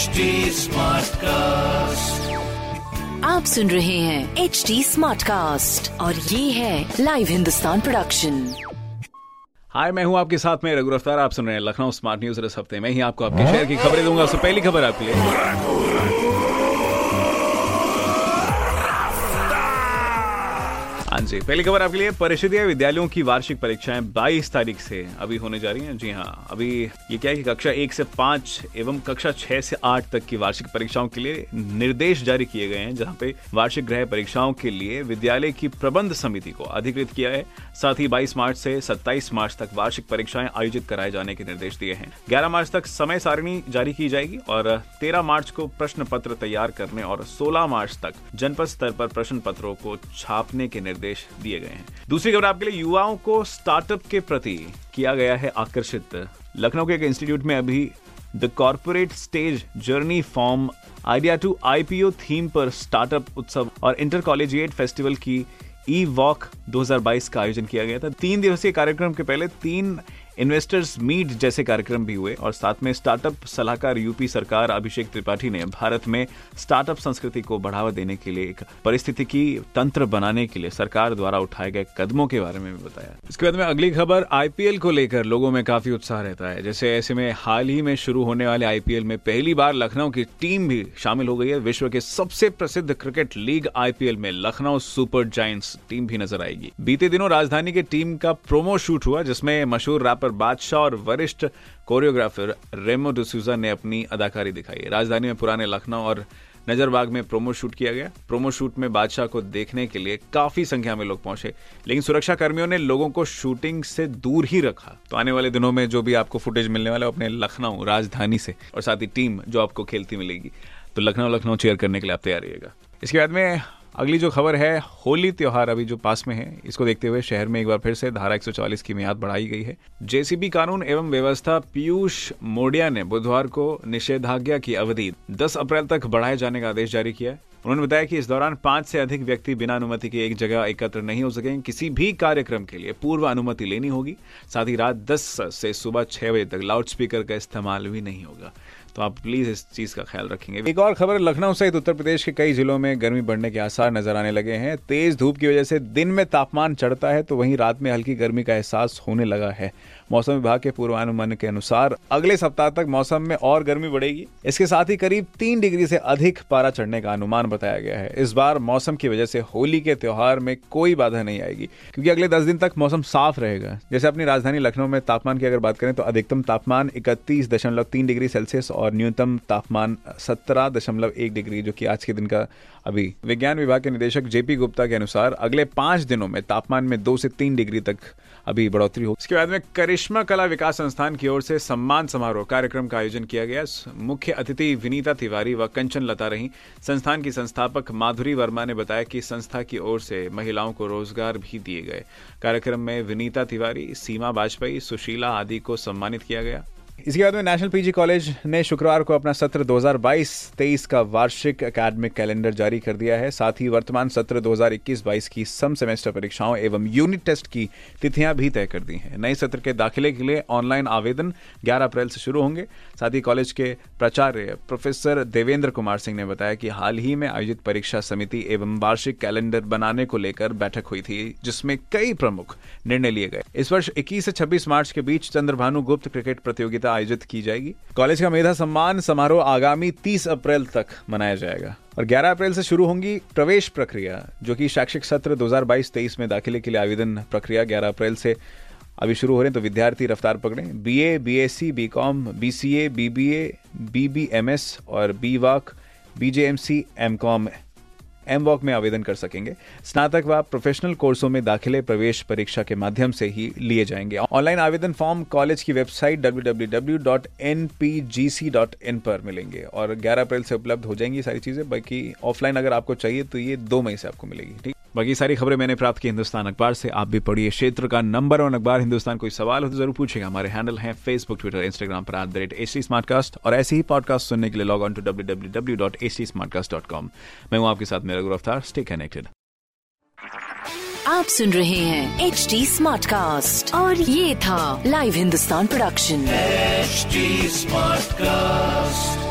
HD cast आप सुन रहे हैं एच डी स्मार्ट कास्ट और ये है लाइव हिंदुस्तान प्रोडक्शन हाय मैं हूँ आपके साथ में रघु रफ्तार। आप सुन रहे हैं लखनऊ स्मार्ट न्यूज़ इस हफ़्ते में ही आपको आपके शहर की खबरें दूँगा। उससे पहली खबर आपके लिए। जी, पहली खबर आपके लिए, परिषदीय विद्यालयों की वार्षिक परीक्षाएँ 22 तारीख से अभी होने जा रही हैं। जी हाँ अभी ये क्या है कि कक्षा एक से पाँच एवं कक्षा छह से आठ तक की वार्षिक परीक्षाओं के लिए निर्देश जारी किए गए हैं, जहाँ पे वार्षिक गृह परीक्षाओं के लिए विद्यालय की प्रबंध समिति को अधिकृत किया है। साथ ही 22 मार्च से 27 मार्च तक वार्षिक परीक्षाएँ आयोजित कराए जाने के निर्देश दिए हैं। 11 मार्च तक समय सारणी जारी की जाएगी और 13 मार्च को प्रश्न पत्र तैयार करने और 16 मार्च तक जनपद स्तर पर प्रश्न पत्रों को छापने के निर्देश दिए गए हैं। दूसरी खबर आपके लिए, युवाओं को स्टार्टअप के प्रति किया गया है आकर्षित। लखनऊ के एक इंस्टीट्यूट में अभी the corporate stage journey from idea to IPO theme पर स्टार्टअप उत्सव और इंटर कॉलेजिएट फेस्टिवल की ई वॉक 2022 का आयोजन किया गया था। तीन दिवसीय कार्यक्रम के पहले तीन इन्वेस्टर्स मीट जैसे कार्यक्रम भी हुए और साथ में स्टार्टअप सलाहकार यूपी सरकार अभिषेक त्रिपाठी ने भारत में स्टार्टअप संस्कृति को बढ़ावा देने के लिए एक परिस्थितिकी तंत्र बनाने के लिए सरकार द्वारा उठाए गए कदमों के बारे में भी बताया। इसके बाद में अगली खबर आईपीएल को लेकर लोगों में काफ़ी उत्साह रहता है। जैसे ऐसे में हाल ही में शुरू होने वाले आईपीएल में पहली बार लखनऊ की टीम भी शामिल हो गई है। विश्व के सबसे प्रसिद्ध क्रिकेट लीग आईपीएल में लखनऊ सुपर जायंट्स टीम भी नज़र आएगी। बीते दिनों राजधानी के टीम का प्रोमो शूट हुआ, जिसमें मशहूर रैपर बादशाह और वरिष्ठ कोरियोग्राफर रेमो डिसूजा ने अपनी अदाकारी दिखाई। राजधानी में पुराने लखनऊ और नजरबाग में प्रोमो शूट किया गया। प्रोमो शूट में बादशाह को देखने के लिए काफ़ी संख्या में लोग पहुँचे, लेकिन सुरक्षा कर्मियों ने लोगों को शूटिंग से दूर ही रखा। तो आने वाले दिनों में जो भी आपको फुटेज मिलने वाला है अपने लखनऊ, राजधानी से, और साथ ही टीम जो आपको खेलती मिलेगी। तो लखनऊ लखनऊ चेयर करने के लिए आप तैयार रहिएगा। इसके बाद में अगली जो खबर है, होली त्योहार अभी जो पास में है, इसको देखते हुए शहर में एक बार फिर से धारा 144 की मियाद बढ़ाई गई है। जेसीबी कानून एवं व्यवस्था पीयूष मोडिया ने बुधवार को निषेधाज्ञा की अवधि 10 अप्रैल तक बढ़ाए जाने का आदेश जारी किया उन्होंने बताया कि इस दौरान पाँच से अधिक व्यक्ति बिना अनुमति के एक जगह एकत्र नहीं हो सकेंगे। किसी भी कार्यक्रम के लिए पूर्व अनुमति लेनी होगी। साथ ही रात 10 से सुबह छह बजे तक लाउड स्पीकर का इस्तेमाल भी नहीं होगा। तो आप प्लीज़ इस चीज़ का ख्याल रखेंगे। एक और खबर, लखनऊ सहित उत्तर प्रदेश के कई जिलों में गर्मी बढ़ने के आसार नज़र आने लगे हैं। तेज धूप की वजह से दिन में तापमान चढ़ता है तो वहीं रात में हल्की गर्मी का एहसास होने लगा है। मौसम विभाग के पूर्वानुमान के अनुसार अगले सप्ताह तक मौसम में और गर्मी बढ़ेगी। इसके साथ ही करीब तीन डिग्री से अधिक पारा चढ़ने का अनुमान बताया गया है। इस बार मौसम की वजह से होली के त्योहार में कोई बाधा नहीं आएगी, क्योंकि अगले दस दिन तक मौसम साफ़ रहेगा। जैसे अपनी राजधानी लखनऊ में तापमान की अगर बात करें तो अधिकतम तापमान इकतीस डिग्री सेल्सियस और न्यूनतम तापमान सत्रह दशमलव एक डिग्री, जो कि आज के दिन का अभी विज्ञान विभाग के निदेशक जेपी गुप्ता के अनुसार अगले पाँच दिनों में तापमान में दो से तीन डिग्री तक अभी बढ़ोतरी हो। इसके बाद में करिश्मा कला विकास संस्थान की ओर से सम्मान समारोह कार्यक्रम का आयोजन किया गया। मुख्य अतिथि विनीता तिवारी व कंचन लता रही। संस्थान की संस्थापक माधुरी वर्मा ने बताया कि संस्था की ओर से महिलाओं को रोज़गार भी दिए गए। कार्यक्रम में विनीता तिवारी, सीमा वाजपेयी सुशीला आदि को सम्मानित किया गया। इसके बाद में नेशनल पीजी कॉलेज ने शुक्रवार को अपना सत्र 2022-23 का वार्षिक एकेडमिक कैलेंडर जारी कर दिया है। साथ ही वर्तमान सत्र 2021-22 की सम सेमेस्टर परीक्षाओं एवं यूनिट टेस्ट की तिथियाँ भी तय कर दी हैं। नए सत्र के दाखिले के लिए ऑनलाइन आवेदन 11 अप्रैल से शुरू होंगे। साथ ही कॉलेज के प्राचार्य प्रोफेसर देवेंद्र कुमार सिंह ने बताया कि हाल ही में आयोजित परीक्षा समिति एवं वार्षिक कैलेंडर बनाने को लेकर बैठक हुई थी, जिसमें कई प्रमुख निर्णय लिए गए। इस वर्ष इक्कीस से छब्बीस मार्च के बीच चंद्रभानु गुप्त क्रिकेट प्रतियोगिता आयोजित की जाएगी। कॉलेज का मेधा सम्मान समारोह आगामी 30 अप्रैल तक मनाया जाएगा। और 11 अप्रैल से शुरू होंगी प्रवेश प्रक्रिया, जो कि शैक्षिक सत्र 2022-23 में दाखिले के लिए आवेदन प्रक्रिया 11 अप्रैल से अभी शुरू हो रहे हैं तो विद्यार्थी रफ्तार पकड़े। B A B S C B com B C A B B A B B M S और B voc B J M C M com M voc में आवेदन कर सकेंगे। स्नातक व प्रोफेशनल कोर्सों में दाखिले प्रवेश परीक्षा के माध्यम से ही लिए जाएँगे। ऑनलाइन आवेदन फॉर्म कॉलेज की वेबसाइट डब्ल्यू पर मिलेंगे और 11 अप्रैल से उपलब्ध हो जाएँगी सारी चीज़ें। बाकी ऑफलाइन अगर आपको चाहिए तो ये दो मई से आपको मिलेगी, ठीक? बाकी सारी खबरें मैंने प्राप्त की हिंदुस्तान अखबार से। आप भी पढ़िए क्षेत्र का नंबर वन अखबार। हिंदुस्तान कोई सवाल हो तो ज़रूर पूछेगा हमारे हैंडल हैं फेसबुक ट्विटर इंस्टाग्राम पर at the rate H Smartcast और ऐसे ही पॉडकास्ट सुनने के लिए log on to W W W dot H Smartcast dot com मैं हूँ आपके साथ मेरा गुरफ्तार स्टे कनेक्टेड आप सुन रहे हैं एच डी स्मार्ट कास्ट और ये था लाइव हिंदुस्तान प्रोडक्शन Smartcast.